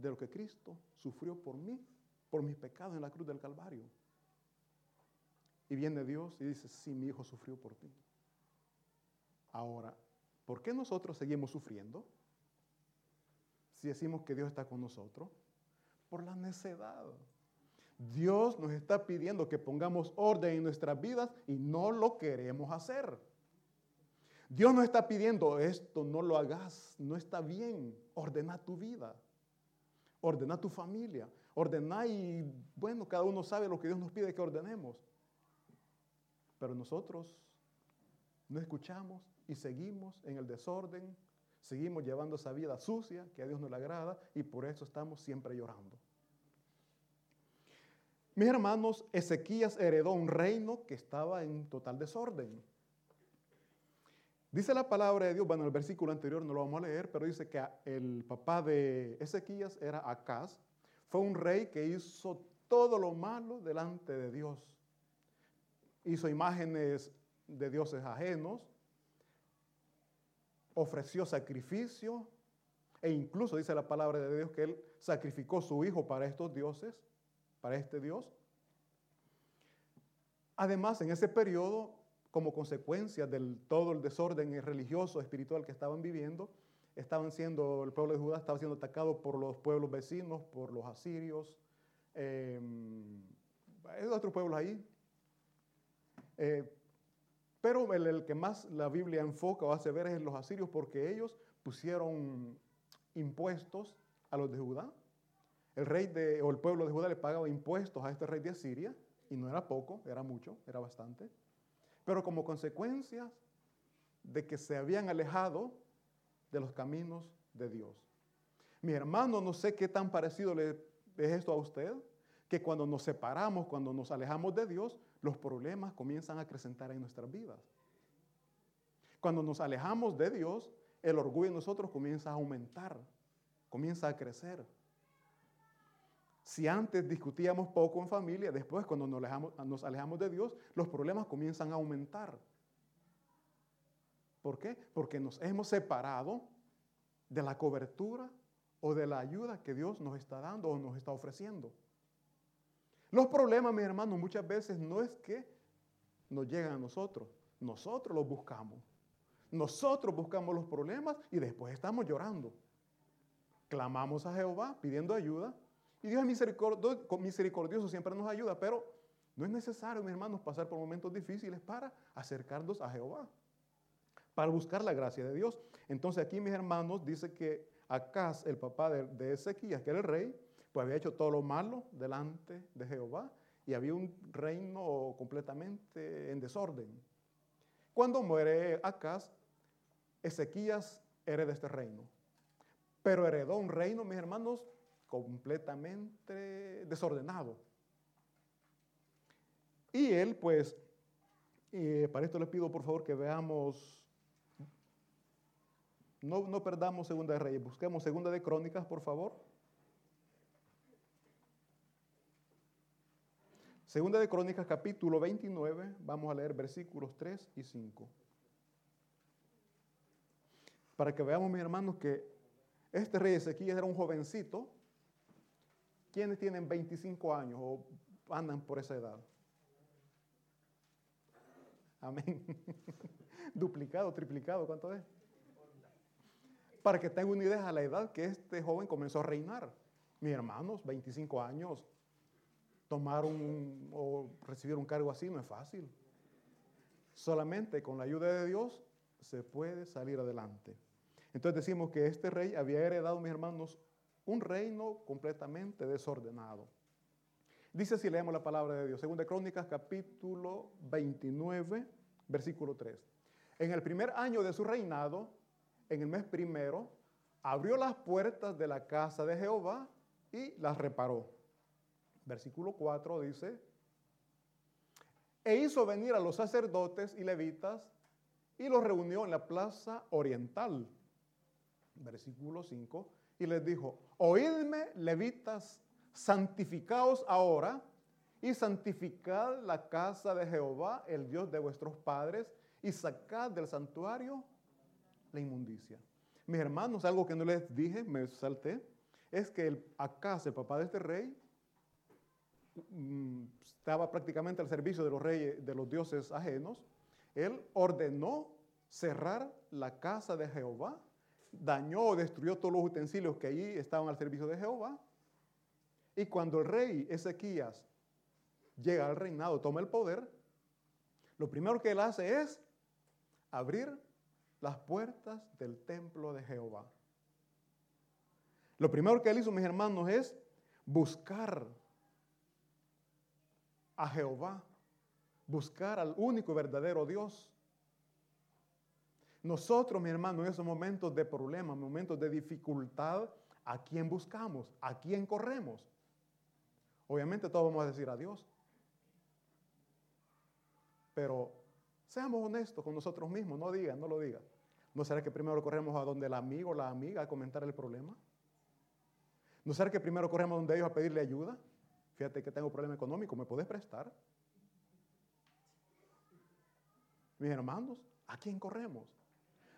de lo que Cristo sufrió por mí, por mis pecados en la cruz del Calvario. Y viene Dios y dice, sí, mi hijo sufrió por ti. Ahora, ¿por qué nosotros seguimos sufriendo? Si decimos que Dios está con nosotros, por la necedad. Dios nos está pidiendo que pongamos orden en nuestras vidas y no lo queremos hacer. Dios nos está pidiendo esto, no lo hagas, no está bien. Ordena tu vida, ordena tu familia, ordena y bueno, cada uno sabe lo que Dios nos pide que ordenemos. Pero nosotros no escuchamos y seguimos en el desorden, seguimos llevando esa vida sucia que a Dios no le agrada y por eso estamos siempre llorando. Mis hermanos, Ezequías heredó un reino que estaba en total desorden. Dice la palabra de Dios, bueno, el versículo anterior no lo vamos a leer, pero dice que el papá de Ezequías era Acaz. Fue un rey que hizo todo lo malo delante de Dios. Hizo imágenes de dioses ajenos, ofreció sacrificio e incluso dice la palabra de Dios que él sacrificó su hijo para estos dioses, para este Dios. Además, en ese periodo como consecuencia de todo el desorden religioso, espiritual que estaban viviendo, estaban siendo, el pueblo de Judá estaba siendo atacado por los pueblos vecinos, por los asirios, eh, otros pueblos ahí. Eh, pero el, que más la Biblia enfoca o hace ver es los asirios porque ellos pusieron impuestos a los de Judá. El rey de, o el pueblo de Judá le pagaba impuestos a este rey de Asiria y no era poco, era mucho, era bastante pero como consecuencia de que se habían alejado de los caminos de Dios. Mi hermano, no sé qué tan parecido le es esto a usted, que cuando nos separamos, cuando nos alejamos de Dios, los problemas comienzan a acrecentar en nuestras vidas. Cuando nos alejamos de Dios, el orgullo en nosotros comienza a aumentar, comienza a crecer. Si antes discutíamos poco en familia, después cuando nos alejamos, de Dios, los problemas comienzan a aumentar. ¿Por qué? Porque nos hemos separado de la cobertura o de la ayuda que Dios nos está dando o nos está ofreciendo. Los problemas, mi hermano, muchas veces no es que nos llegan a nosotros, nosotros los buscamos. Nosotros buscamos los problemas y después estamos llorando. Clamamos a Jehová pidiendo ayuda y Dios es misericordioso, siempre nos ayuda, pero no es necesario, mis hermanos, pasar por momentos difíciles para acercarnos a Jehová, para buscar la gracia de Dios. Entonces aquí, mis hermanos, dice que Acaz, el papá de, Ezequías, que era el rey, pues había hecho todo lo malo delante de Jehová y había un reino completamente en desorden. Cuando muere Acaz, Ezequías hereda este reino. Pero heredó un reino, mis hermanos, completamente desordenado. Y él, pues, eh, para esto les pido por favor que veamos, no, no perdamos Segunda de Reyes, busquemos Segunda de Crónicas, por favor. Segunda de Crónicas, capítulo 29, vamos a leer versículos 3 y 5. Para que veamos, mis hermanos, que este rey Ezequiel era un jovencito ¿Quiénes tienen 25 años o andan por esa edad? Amén. Duplicado, triplicado, ¿cuánto es? Para que tengan una idea a la edad que este joven comenzó a reinar. Mis hermanos, 25 años, tomar un o recibir un cargo así no es fácil. Solamente con la ayuda de Dios se puede salir adelante. Entonces decimos que este rey había heredado, mis hermanos, un reino completamente desordenado. Dice si leemos la palabra de Dios, según Crónicas capítulo 29, versículo 3. En el primer año de su reinado, en el mes primero, abrió las puertas de la casa de Jehová y las reparó. Versículo 4 dice, e hizo venir a los sacerdotes y levitas y los reunió en la plaza oriental. Versículo 5, y les dijo, oídme, levitas, santificaos ahora y santificad la casa de Jehová, el Dios de vuestros padres, y sacad del santuario la inmundicia. Mis hermanos, algo que no les dije, me salté. es que el Acaz, el papá de este rey, mm, estaba prácticamente al servicio de los reyes, de los dioses ajenos. Él ordenó cerrar la casa de Jehová, dañó o destruyó todos los utensilios que allí estaban al servicio de Jehová. Y cuando el rey Ezequías llega al reinado, toma el poder, lo primero que él hace es abrir las puertas del templo de Jehová. Lo primero que él hizo, mis hermanos, es buscar a Jehová, buscar al único y verdadero Dios. Nosotros, mi hermano, en esos momentos de problema, momentos de dificultad, ¿a quién buscamos? ¿A quién corremos? Obviamente todos vamos a decir a Dios. Pero seamos honestos con nosotros mismos, no digan, no lo digan. ¿No será que primero corremos a donde el amigo o la amiga a comentar el problema? ¿No será que primero corremos a donde ellos a pedirle ayuda? Fíjate que tengo problema económico, ¿me puedes prestar? Mis hermanos, ¿a quién corremos?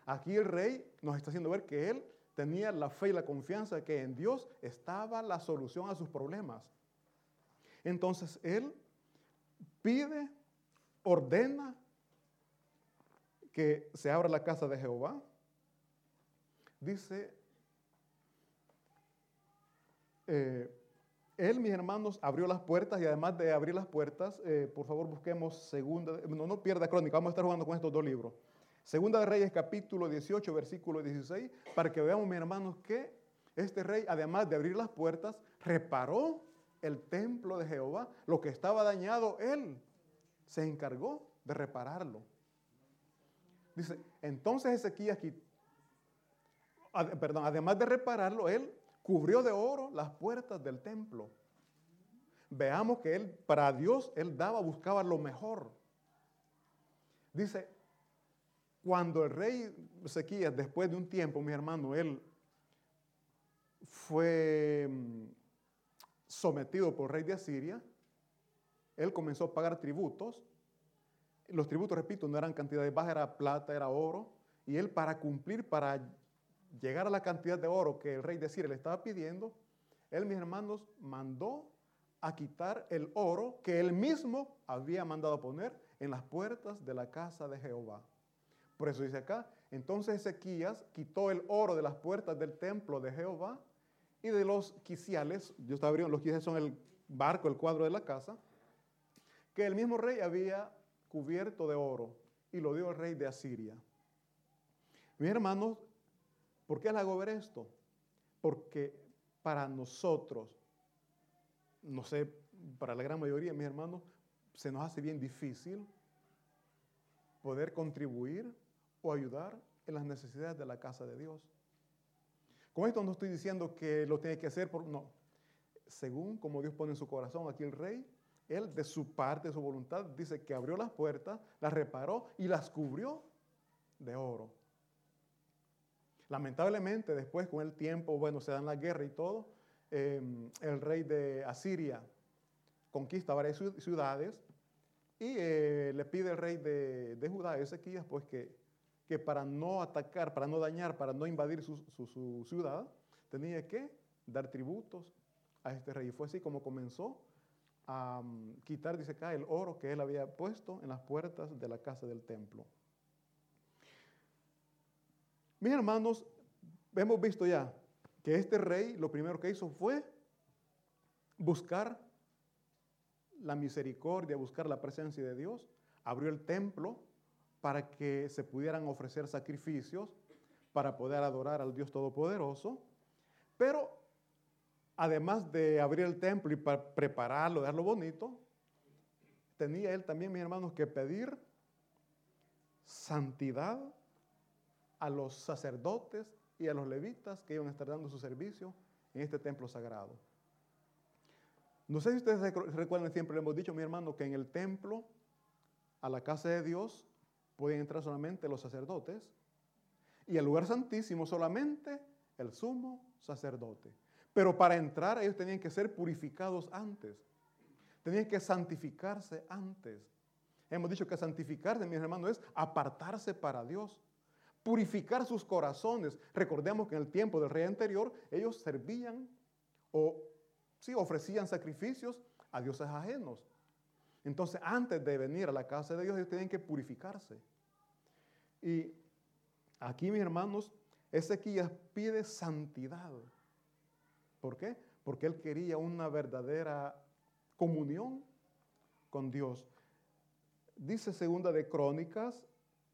Aquí el rey nos está haciendo ver que él tenía la fe y la confianza de que en Dios estaba la solución a sus problemas. Entonces él pide, ordena que se abra la casa de Jehová. Dice, eh, él, mis hermanos, abrió las puertas y además de abrir las puertas, eh, por favor busquemos segunda, no, no pierda crónica, vamos a estar jugando con estos dos libros. Segunda de Reyes capítulo 18, versículo 16, para que veamos, mis hermanos, que este rey, además de abrir las puertas, reparó el templo de Jehová. Lo que estaba dañado, él se encargó de repararlo. Dice, entonces Ezequías, perdón, además de repararlo, él cubrió de oro las puertas del templo. Veamos que él, para Dios, él daba, buscaba lo mejor. Dice, cuando el rey Ezequías, después de un tiempo, mi hermano, él fue mm, sometido por el rey de Asiria, él comenzó a pagar tributos los tributos, repito, no eran cantidades bajas, era plata, era oro. Y él para cumplir, para llegar a la cantidad de oro que el rey de Siria le estaba pidiendo, él, mis hermanos, mandó a quitar el oro que él mismo había mandado poner en las puertas de la casa de Jehová. Por eso dice acá, entonces Ezequías quitó el oro de las puertas del templo de Jehová y de los quiciales, yo estaba abriendo, los quiciales son el barco, el cuadro de la casa, que el mismo rey había cubierto de oro y lo dio el rey de Asiria. Mis hermanos, ¿por qué hago ver esto? Porque para nosotros, no sé, para la gran mayoría, mis hermanos, se nos hace bien difícil poder contribuir o ayudar en las necesidades de la casa de Dios. Con esto no estoy diciendo que lo tiene que hacer por no. Según como Dios pone en su corazón, aquí el rey él de su parte, de su voluntad, dice que abrió las puertas, las reparó y las cubrió de oro. Lamentablemente después con el tiempo, bueno, se dan la guerra y todo, em, el rey de Asiria conquista varias ciudades y eh, le pide el rey de, de Judá, Ezequías, pues que, que, para no atacar, para no dañar, para no invadir su, ciudad, tenía que dar tributos a este rey. Y fue así como comenzó a quitar, dice acá, el oro que él había puesto en las puertas de la casa del templo. Mis hermanos, hemos visto ya que este rey lo primero que hizo fue buscar la misericordia, buscar la presencia de Dios, abrió el templo para que se pudieran ofrecer sacrificios, para poder adorar al Dios Todopoderoso, pero además de abrir el templo y prepararlo, darlo bonito, tenía él también, mis hermanos, que pedir santidad a los sacerdotes y a los levitas que iban a estar dando su servicio en este templo sagrado. No sé si ustedes recuerdan, siempre le hemos dicho, mi hermano, que en el templo, a la casa de Dios, pueden entrar solamente los sacerdotes y al lugar santísimo solamente el sumo sacerdote. Pero para entrar ellos tenían que ser purificados antes. Tenían que santificarse antes. Hemos dicho que santificarse, mis hermanos, es apartarse para Dios. purificar sus corazones. Recordemos que en el tiempo del rey anterior ellos servían o sí, ofrecían sacrificios a dioses ajenos. Entonces, antes de venir a la casa de Dios, ellos tienen que purificarse. Y aquí, mis hermanos, Ezequías pide santidad. ¿Por qué? Porque él quería una verdadera comunión con Dios. Dice segunda de Crónicas,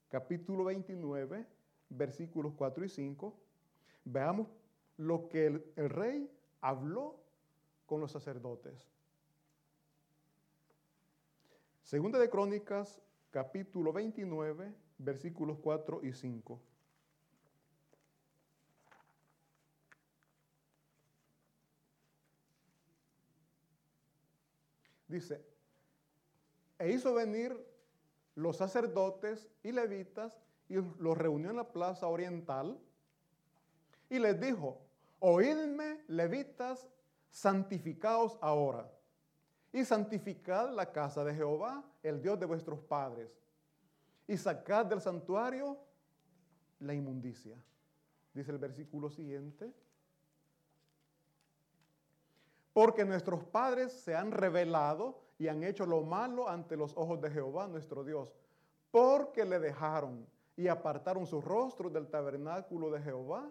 capítulo 29, versículos 4 y 5. Veamos lo que el, el rey habló con los sacerdotes. Segunda de Crónicas, capítulo 29, versículos 4 y 5. Dice, e hizo venir los sacerdotes y levitas y los reunió en la plaza oriental y les dijo, oídme levitas, santificaos ahora y santificad la casa de Jehová, el Dios de vuestros padres, y sacad del santuario la inmundicia. Dice el versículo siguiente. Porque nuestros padres se han revelado y han hecho lo malo ante los ojos de Jehová nuestro Dios, porque le dejaron y apartaron sus rostros del tabernáculo de Jehová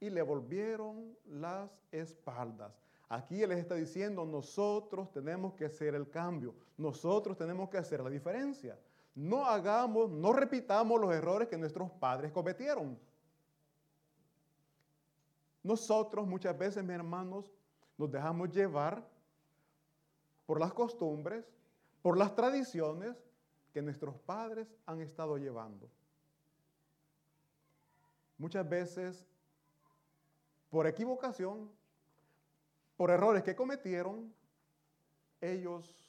y le volvieron las espaldas. Aquí Él les está diciendo, nosotros tenemos que hacer el cambio, nosotros tenemos que hacer la diferencia. No hagamos, no repitamos los errores que nuestros padres cometieron. Nosotros muchas veces, mis hermanos, nos dejamos llevar por las costumbres, por las tradiciones que nuestros padres han estado llevando. Muchas veces, por equivocación, por errores que cometieron, ellos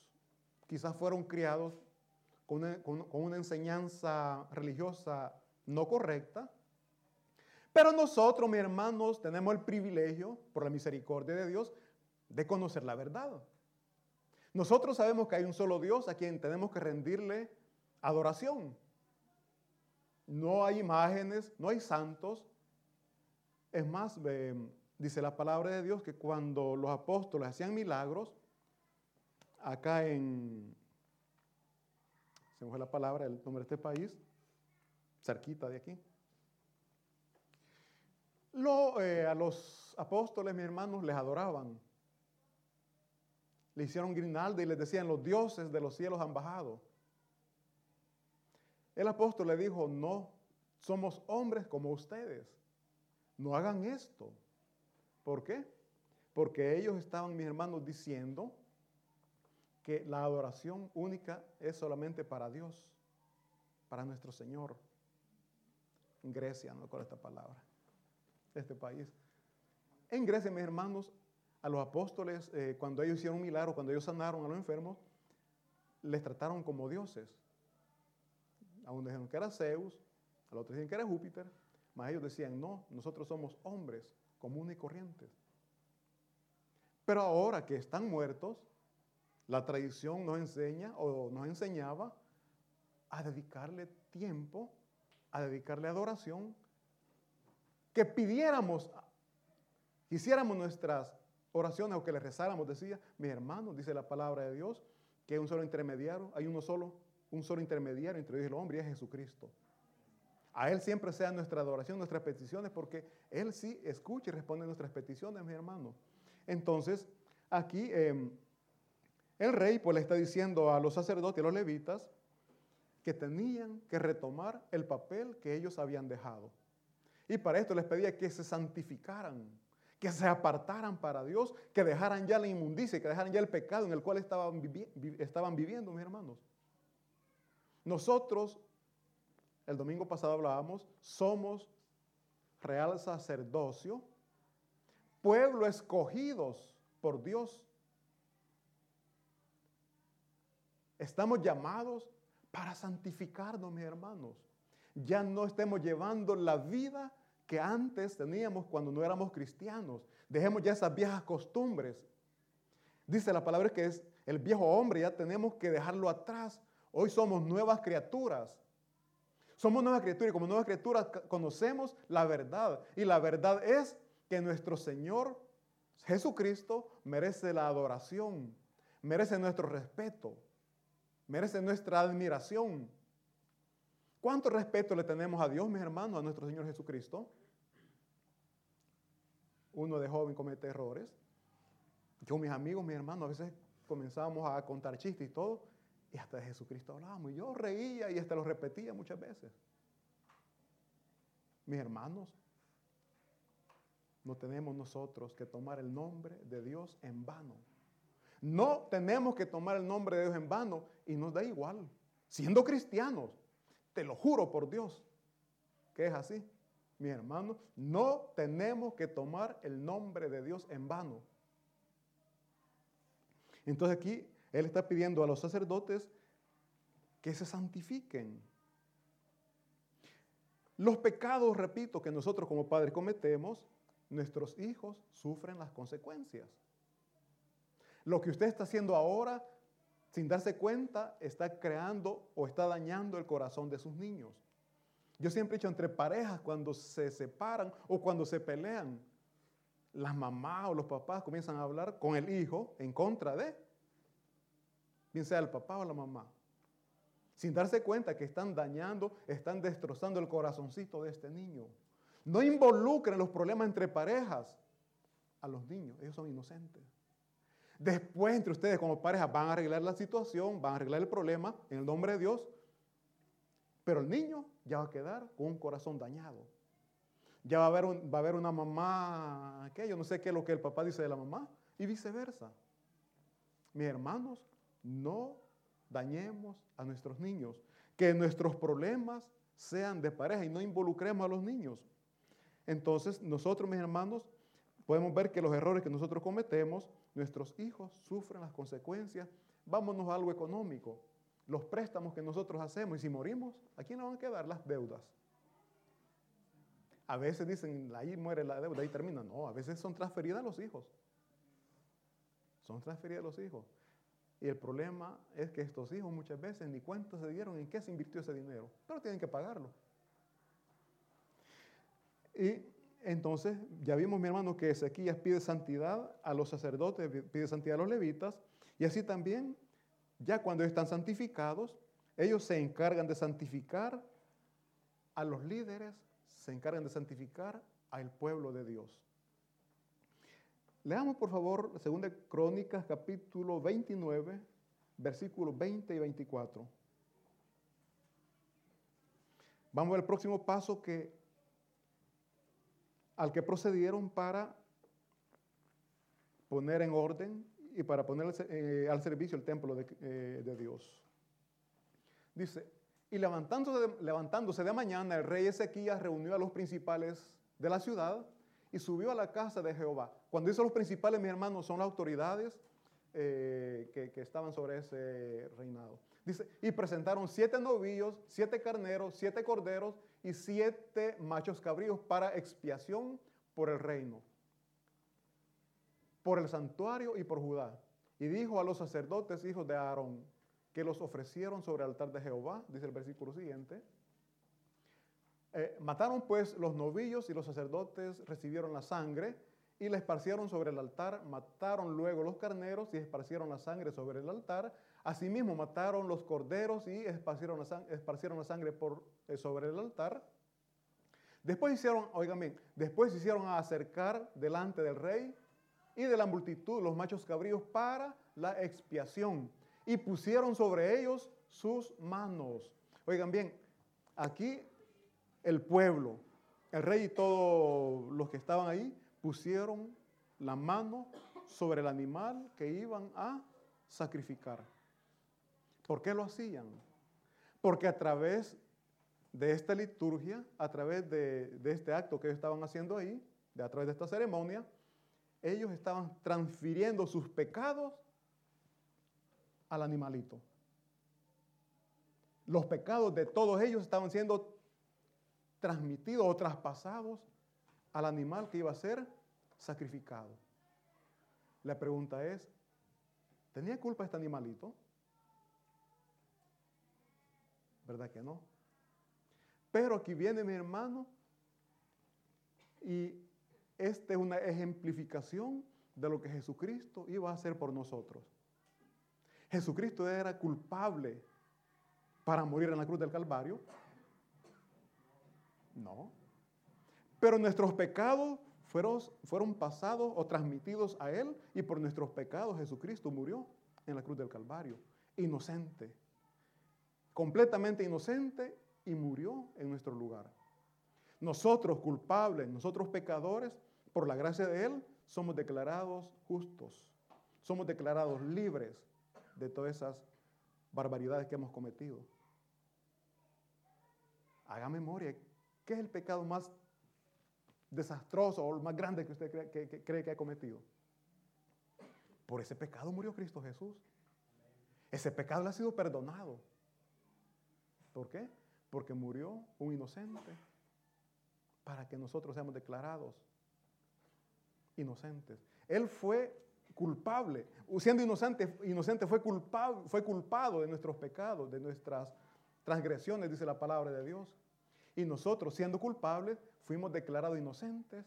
quizás fueron criados con una, enseñanza religiosa no correcta. Pero nosotros, mis hermanos, tenemos el privilegio, por la misericordia de Dios, de conocer la verdad. Nosotros sabemos que hay un solo Dios a quien tenemos que rendirle adoración. No hay imágenes, no hay santos. Es más, Dice la palabra de Dios que cuando los apóstoles hacían milagros, acá en, se fue la palabra, el nombre de este país, cerquita de aquí. Lo, eh, a los apóstoles, mis hermanos, les adoraban. Le hicieron grinalda y les decían, los dioses de los cielos han bajado. El apóstol le dijo, no, somos hombres como ustedes. No hagan esto. ¿Por qué? Porque ellos estaban, mis hermanos, diciendo que la adoración única es solamente para Dios, para nuestro Señor. En Grecia, no con esta palabra, este país. En Grecia, mis hermanos, a los apóstoles, eh, cuando ellos hicieron un milagro, cuando ellos sanaron a los enfermos, les trataron como dioses. A dijeron que era Zeus, a los otros dijeron que era Júpiter, mas ellos decían, no, nosotros somos hombres comunes y corrientes. Pero ahora que están muertos, la tradición nos enseña o nos enseñaba a dedicarle tiempo, a dedicarle adoración, que pidiéramos, hiciéramos nuestras oraciones o que le rezáramos, decía, mis hermanos, dice la palabra de Dios, que hay un solo intermediario, hay uno solo, un solo intermediario entre Dios y el hombre y es Jesucristo. A Él siempre sea nuestra adoración, nuestras peticiones, porque Él sí escucha y responde nuestras peticiones, mi hermano. Entonces, aquí em, el rey pues le está diciendo a los sacerdotes y a los levitas que tenían que retomar el papel que ellos habían dejado. Y para esto les pedía que se santificaran, que se apartaran para Dios, que dejaran ya la inmundicia, que dejaran ya el pecado en el cual estaban, estaban viviendo, mis hermanos. Nosotros el domingo pasado hablábamos, somos real sacerdocio, pueblo escogidos por Dios. Estamos llamados para santificarnos, mis hermanos. Ya no estemos llevando la vida que antes teníamos cuando no éramos cristianos. Dejemos ya esas viejas costumbres. Dice la palabra que es el viejo hombre, ya tenemos que dejarlo atrás. Hoy somos nuevas criaturas. Somos nueva criatura y como nueva criatura conocemos la verdad. Y la verdad es que nuestro Señor Jesucristo merece la adoración, merece nuestro respeto, merece nuestra admiración. ¿Cuánto respeto le tenemos a Dios, mis hermanos, a nuestro Señor Jesucristo? Uno de joven comete errores. Yo, mis amigos, mis hermanos, a veces comenzábamos a contar chistes y todo, y hasta de Jesucristo hablábamos, y yo reía y hasta lo repetía muchas veces. Mis hermanos, no tenemos nosotros que tomar el nombre de Dios en vano. No tenemos que tomar el nombre de Dios en vano y nos da igual. Siendo cristianos, te lo juro por Dios, que es así. Mis hermanos, no tenemos que tomar el nombre de Dios en vano. Entonces aquí Él está pidiendo a los sacerdotes que se santifiquen. Los pecados, repito, que nosotros como padres cometemos, nuestros hijos sufren las consecuencias. Lo que usted está haciendo ahora, sin darse cuenta, está creando o está dañando el corazón de sus niños. Yo siempre he dicho, entre parejas, cuando se separan o cuando se pelean, las mamás o los papás comienzan a hablar con el hijo en contra de, bien sea el papá o la mamá, sin darse cuenta que están dañando, están destrozando el corazoncito de este niño. No involucren los problemas entre parejas a los niños, ellos son inocentes. Después entre ustedes como pareja van a arreglar la situación, van a arreglar el problema en el nombre de Dios, pero el niño ya va a quedar con un corazón dañado. Ya va a haber, va a haber una mamá, que yo no sé qué es lo que el papá dice de la mamá, y viceversa. Mis hermanos, no dañemos a nuestros niños, que nuestros problemas sean de pareja y no involucremos a los niños. Entonces, nosotros, mis hermanos, podemos ver que los errores que nosotros cometemos, nuestros hijos sufren las consecuencias. Vámonos a algo económico. Los préstamos que nosotros hacemos y si morimos, ¿a quién le van a quedar las deudas? A veces dicen, ahí muere la deuda, ahí termina. No, a veces son transferidas a los hijos. Son transferidas a los hijos. Y el problema es que estos hijos muchas veces ni cuenta se dieron en qué se invirtió ese dinero, pero tienen que pagarlo. Y entonces ya vimos, mi hermano, que Ezequías pide santidad a los sacerdotes, pide santidad a los levitas, y así también, ya cuando están santificados, ellos se encargan de santificar a los líderes, se encargan de santificar al pueblo de Dios. Leamos por favor 2 Crónicas capítulo 29, versículos 20 y 24. Vamos al próximo paso que al que procedieron para poner en orden y para poner eh, al servicio el templo de, eh, de, Dios. Dice, y levantándose de, levantándose de mañana, el rey Ezequías reunió a los principales de la ciudad y subió a la casa de Jehová. Cuando dice los principales, mis hermanos, son las autoridades eh, que, que estaban sobre ese reinado. Dice, y presentaron siete novillos, siete carneros, siete corderos y siete machos cabríos para expiación por el reino, por el santuario y por Judá. Y dijo a los sacerdotes, hijos de Aarón, que los ofrecieron sobre el altar de Jehová, dice el versículo siguiente. Eh, mataron pues los novillos y los sacerdotes recibieron la sangre y la esparcieron sobre el altar. Mataron luego los carneros y esparcieron la sangre sobre el altar. Asimismo mataron los corderos y esparcieron la, sangre por, eh, sobre el altar. Después hicieron, oigan bien, después hicieron acercar delante del rey y de la multitud los machos cabríos para la expiación y pusieron sobre ellos sus manos. Oigan bien, aquí el pueblo, el rey y todos los que estaban ahí pusieron la mano sobre el animal que iban a sacrificar. ¿Por qué lo hacían? Porque a través de esta liturgia, a través de, este acto que ellos estaban haciendo ahí, de, a través de esta ceremonia, ellos estaban transfiriendo sus pecados al animalito. Los pecados de todos ellos estaban siendo transmitidos o traspasados al animal que iba a ser sacrificado. La pregunta es, ¿tenía culpa este animalito? ¿Verdad que no? Pero aquí viene mi hermano y esta es una ejemplificación de lo que Jesucristo iba a hacer por nosotros. Jesucristo era culpable para morir en la cruz del Calvario. No. Pero nuestros pecados fueron, fueron pasados o transmitidos a Él y por nuestros pecados Jesucristo murió en la cruz del Calvario. Inocente. Completamente inocente y murió en nuestro lugar. Nosotros culpables, nosotros pecadores, por la gracia de Él, somos declarados justos. Somos declarados libres de todas esas barbaridades que hemos cometido. Haga memoria, ¿qué es el pecado más desastroso o el más grande que usted cree que, cree que ha cometido? Por ese pecado murió Cristo Jesús. Ese pecado le ha sido perdonado. ¿Por qué? Porque murió un inocente para que nosotros seamos declarados inocentes. Él fue culpable. Siendo inocente, inocente fue, culpado, fue culpado de nuestros pecados, de nuestras transgresiones, dice la palabra de Dios. Y nosotros, siendo culpables, fuimos declarados inocentes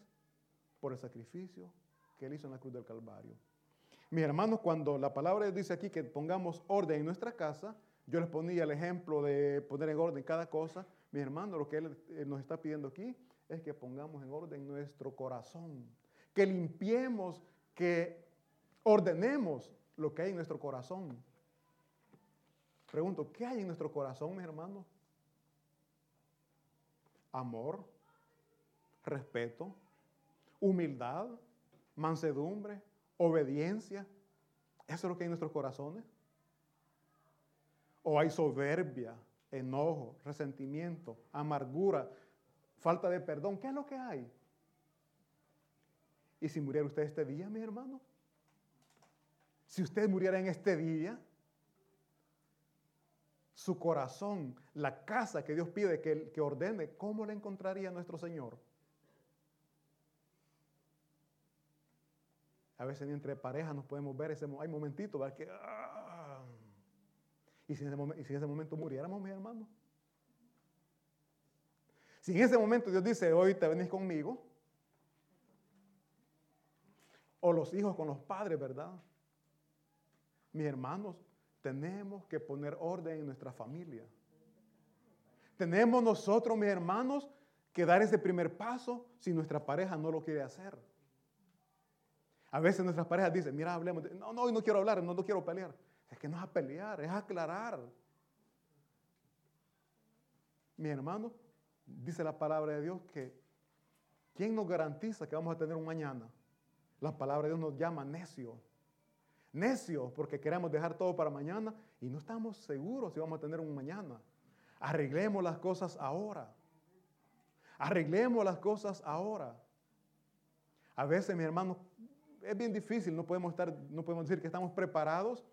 por el sacrificio que Él hizo en la cruz del Calvario. Mis hermanos, cuando la palabra dice aquí que pongamos orden en nuestra casa, yo les ponía el ejemplo de poner en orden cada cosa. Mis hermanos, lo que Él eh, nos está pidiendo aquí es que pongamos en orden nuestro corazón, que limpiemos, que ordenemos lo que hay en nuestro corazón. Pregunto, ¿qué hay en nuestro corazón, mis hermanos? Amor, respeto, humildad, mansedumbre, obediencia. ¿Eso es lo que hay en nuestros corazones? ¿O hay soberbia, enojo, resentimiento, amargura, falta de perdón? ¿Qué es lo que hay? ¿Y si muriera usted este día, mi hermano? Si usted muriera en este día, su corazón, la casa que Dios pide que, que ordene, ¿cómo la encontraría nuestro Señor? A veces ni entre parejas nos podemos ver, ese, hay momentitos, ¿verdad? Que, ah. y, si en ese momento, y si en ese momento muriéramos, mi hermano. Si en ese momento Dios dice, hoy te venís conmigo, o los hijos con los padres, ¿verdad? Mis hermanos, tenemos que poner orden en nuestra familia. Tenemos nosotros, mis hermanos, que dar ese primer paso si nuestra pareja no lo quiere hacer. A veces nuestras parejas dicen, mira, hablemos. no, no, no quiero hablar, no, no quiero pelear. Es que no es a pelear, es aclarar. Mi hermano, dice la palabra de Dios que ¿quién nos garantiza que vamos a tener un mañana? La palabra de Dios nos llama necio. Necio porque queremos dejar todo para mañana y no estamos seguros si vamos a tener un mañana. Arreglemos las cosas ahora. Arreglemos las cosas ahora. A veces, mi hermano, es bien difícil, no podemos, estar, no podemos decir que estamos preparados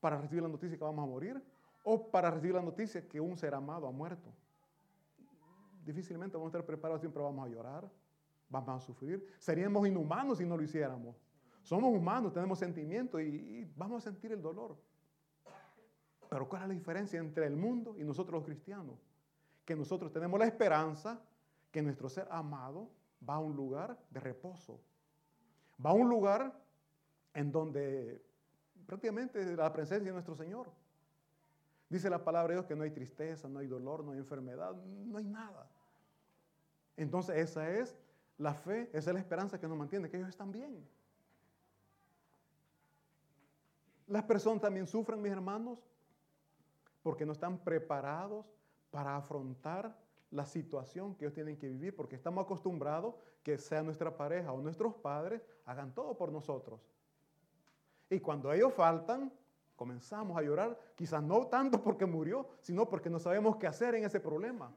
para recibir la noticia que vamos a morir o para recibir la noticia que un ser amado ha muerto. Difícilmente vamos a estar preparados, siempre vamos a llorar, vamos a sufrir. Seríamos inhumanos si no lo hiciéramos. Somos humanos, tenemos sentimientos y, vamos a sentir el dolor. Pero ¿cuál es la diferencia entre el mundo y nosotros los cristianos? Que nosotros tenemos la esperanza que nuestro ser amado va a un lugar de reposo. Va a un lugar en donde prácticamente la presencia de nuestro Señor. Dice la palabra de Dios que no hay tristeza, no hay dolor, no hay enfermedad, no hay nada. Entonces esa es la fe, esa es la esperanza que nos mantiene, que ellos están bien. Las personas también sufren, mis hermanos, porque no están preparados para afrontar la situación que ellos tienen que vivir, porque estamos acostumbrados que sea nuestra pareja o nuestros padres hagan todo por nosotros. Y cuando ellos faltan, comenzamos a llorar, quizás no tanto porque murió, sino porque no sabemos qué hacer en ese problema.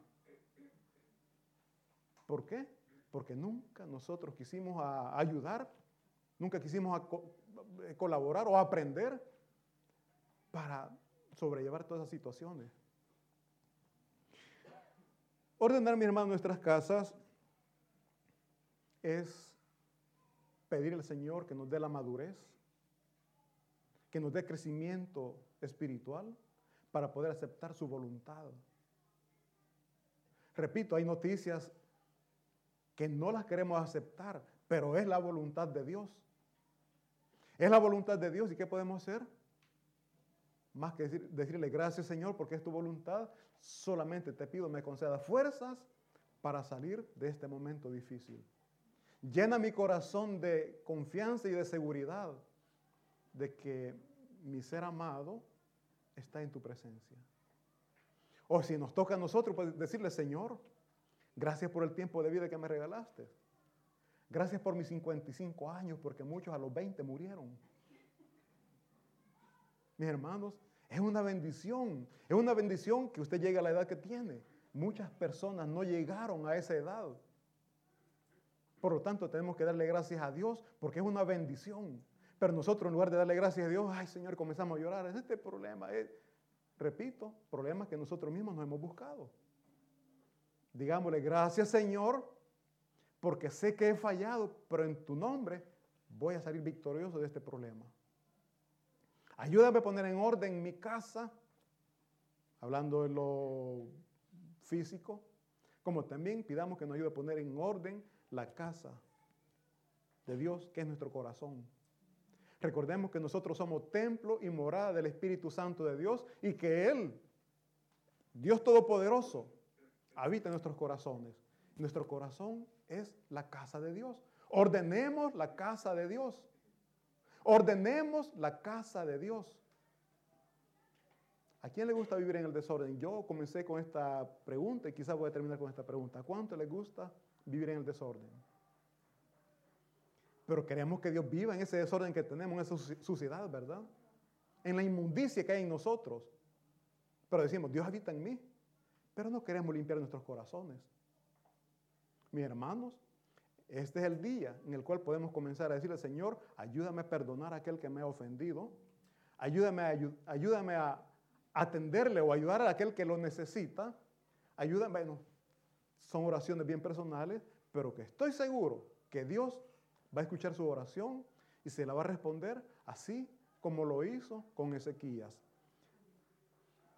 ¿Por qué? porque nunca nosotros quisimos ayudar, nunca quisimos colaborar o aprender para sobrellevar todas esas situaciones. Ordenar, mi hermano, nuestras casas es pedir al Señor que nos dé la madurez, que nos dé crecimiento espiritual para poder aceptar su voluntad. Repito, hay noticias que no las queremos aceptar, pero es la voluntad de Dios. Es la voluntad de Dios. ¿Y qué podemos hacer? Más que decirle gracias Señor porque es tu voluntad, solamente te pido me conceda fuerzas para salir de este momento difícil. Llena mi corazón de confianza y de seguridad de que mi ser amado está en tu presencia. O si nos toca a nosotros, pues decirle, Señor, gracias por el tiempo de vida que me regalaste. Gracias por mis 55 años, porque muchos a los 20 murieron. Mis hermanos, es una bendición. Es una bendición que usted llegue a la edad que tiene. Muchas personas no llegaron a esa edad. Por lo tanto, tenemos que darle gracias a Dios porque es una bendición. Pero nosotros, en lugar de darle gracias a Dios, ay Señor, comenzamos a llorar. Es este problema. Es, repito, problemas que nosotros mismos nos hemos buscado. Digámosle gracias, Señor, porque sé que he fallado, pero en tu nombre voy a salir victorioso de este problema. Ayúdame a poner en orden mi casa, hablando de lo físico, como también pidamos que nos ayude a poner en orden la casa de Dios, que es nuestro corazón. Recordemos que nosotros somos templo y morada del Espíritu Santo de Dios y que Él, Dios Todopoderoso, habita en nuestros corazones. Nuestro corazón es la casa de Dios. Ordenemos la casa de Dios. Ordenemos la casa de Dios. ¿A quién le gusta vivir en el desorden? Yo comencé con esta pregunta y quizás voy a terminar con esta pregunta. ¿A cuánto le gusta vivir en el desorden? Pero queremos que Dios viva en ese desorden que tenemos, en esa suciedad, ¿verdad? En la inmundicia que hay en nosotros. Pero decimos, Dios habita en mí. Pero no queremos limpiar nuestros corazones. Mis hermanos, este es el día en el cual podemos comenzar a decirle, Señor, ayúdame a perdonar a aquel que me ha ofendido. Ayúdame a, ayúdame a atenderle o ayudar a aquel que lo necesita. Ayúdame, bueno, son oraciones bien personales, pero que estoy seguro que Dios va a escuchar su oración y se la va a responder así como lo hizo con Ezequías.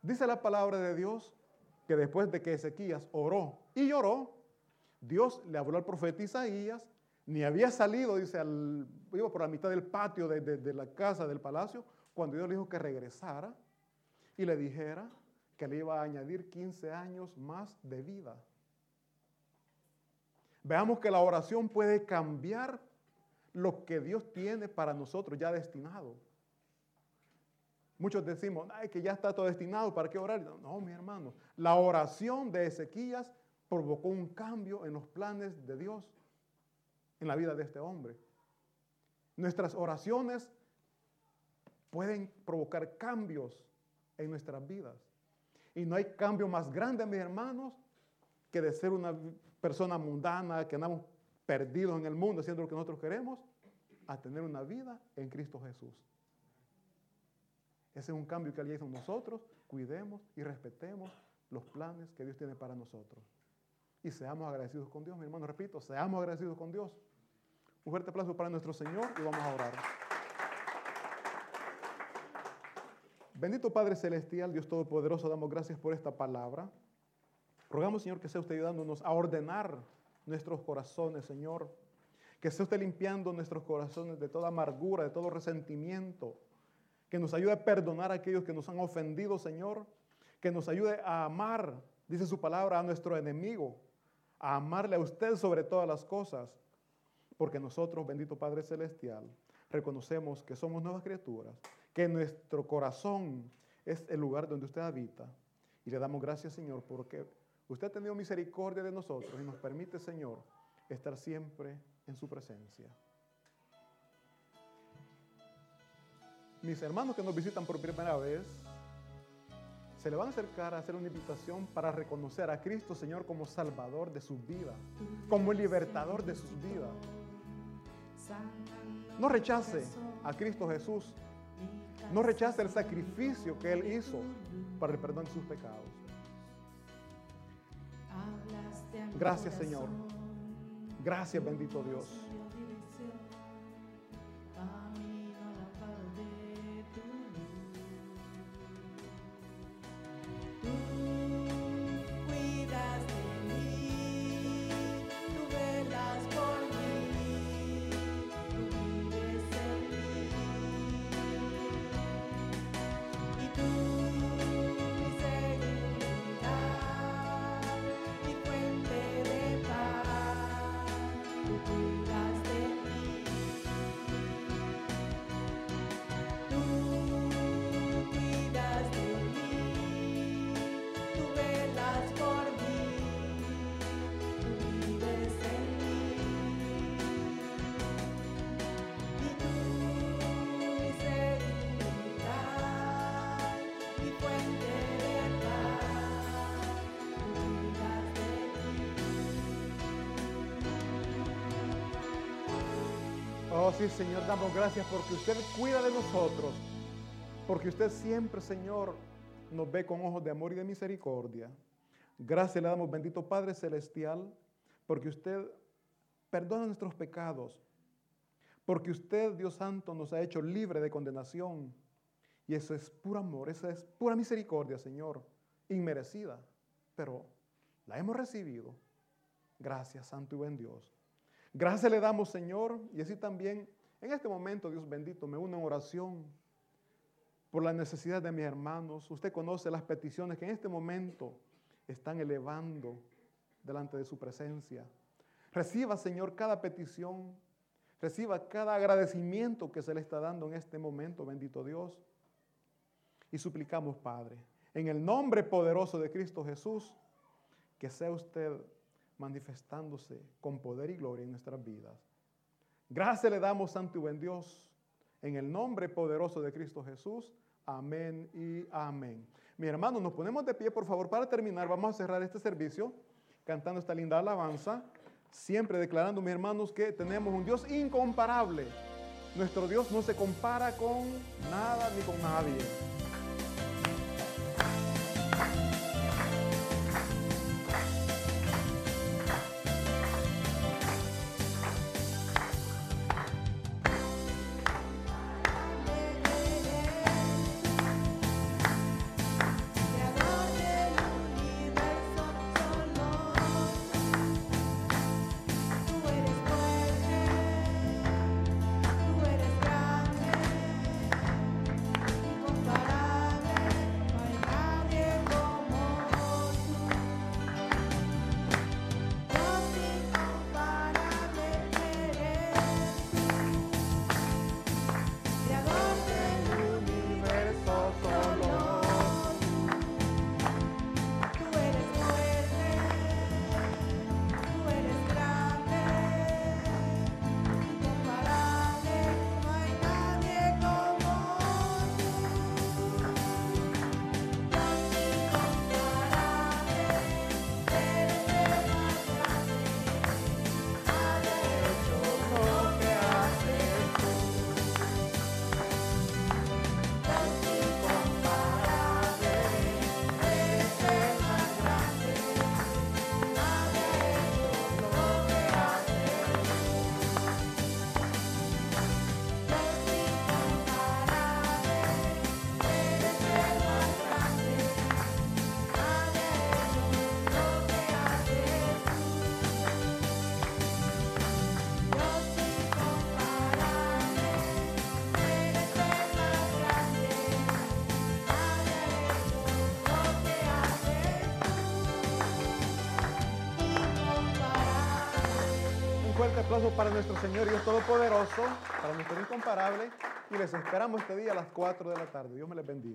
Dice la palabra de Dios que después de que Ezequías oró y lloró, Dios le habló al profeta Isaías, ni había salido, dice, al, iba por la mitad del patio de, la casa, del palacio, cuando Dios le dijo que regresara y le dijera que le iba a añadir 15 años más de vida. Veamos que la oración puede cambiar lo que Dios tiene para nosotros ya destinado. Muchos decimos, ay, que ya está todo destinado, ¿para qué orar? No, mi hermano, la oración de Ezequías provocó un cambio en los planes de Dios en la vida de este hombre. Nuestras oraciones pueden provocar cambios en nuestras vidas. Y no hay cambio más grande, mis hermanos, que de ser una persona mundana, que andamos perdidos en el mundo haciendo lo que nosotros queremos, a tener una vida en Cristo Jesús. Ese es un cambio que Él hizo nosotros. Cuidemos y respetemos los planes que Dios tiene para nosotros. Y seamos agradecidos con Dios, mi hermano. Repito, seamos agradecidos con Dios. Un fuerte aplauso para nuestro Señor y vamos a orar. Bendito Padre Celestial, Dios Todopoderoso, damos gracias por esta palabra. Rogamos, Señor, que sea usted ayudándonos a ordenar nuestros corazones, Señor. Que sea usted limpiando nuestros corazones de toda amargura, de todo resentimiento. Que nos ayude a perdonar a aquellos que nos han ofendido, Señor. Que nos ayude a amar, dice su palabra, a nuestro enemigo. A amarle a usted sobre todas las cosas. Porque nosotros, bendito Padre Celestial, reconocemos que somos nuevas criaturas. Que nuestro corazón es el lugar donde usted habita. Y le damos gracias, Señor, porque Usted ha tenido misericordia de nosotros y nos permite, Señor, estar siempre en su presencia. Mis hermanos que nos visitan por primera vez, se le van a acercar a hacer una invitación para reconocer a Cristo, Señor, como Salvador de sus vidas, como libertador de sus vidas. No rechace a Cristo Jesús. No rechace el sacrificio que Él hizo para el perdón de sus pecados. Gracias Señor. Gracias bendito Dios. Oh, sí, Señor, damos gracias porque usted cuida de nosotros. Porque usted siempre, Señor, nos ve con ojos de amor y de misericordia. Gracias le damos, bendito Padre Celestial, porque usted perdona nuestros pecados. Porque usted, Dios Santo, nos ha hecho libre de condenación. Y eso es puro amor, esa es pura misericordia, Señor, inmerecida. Pero la hemos recibido. Gracias, Santo y buen Dios. Gracias le damos, Señor, y así también en este momento, Dios bendito, me uno en oración por la necesidad de mis hermanos. Usted conoce las peticiones que en este momento están elevando delante de su presencia. Reciba, Señor, cada petición. Reciba cada agradecimiento que se le está dando en este momento, bendito Dios. Y suplicamos, Padre, en el nombre poderoso de Cristo Jesús, que sea usted manifestándose con poder y gloria en nuestras vidas. Gracias le damos, Santo y buen Dios, en el nombre poderoso de Cristo Jesús. Amén y amén. Mi hermano, nos ponemos de pie, por favor, para terminar. Vamos a cerrar este servicio cantando esta linda alabanza, siempre declarando, mis hermanos, que tenemos un Dios incomparable. Nuestro Dios no se compara con nada ni con nadie. Para nuestro Señor Dios Todopoderoso, para nuestro incomparable, y les esperamos este día a las 4 de la tarde. Dios me les bendiga.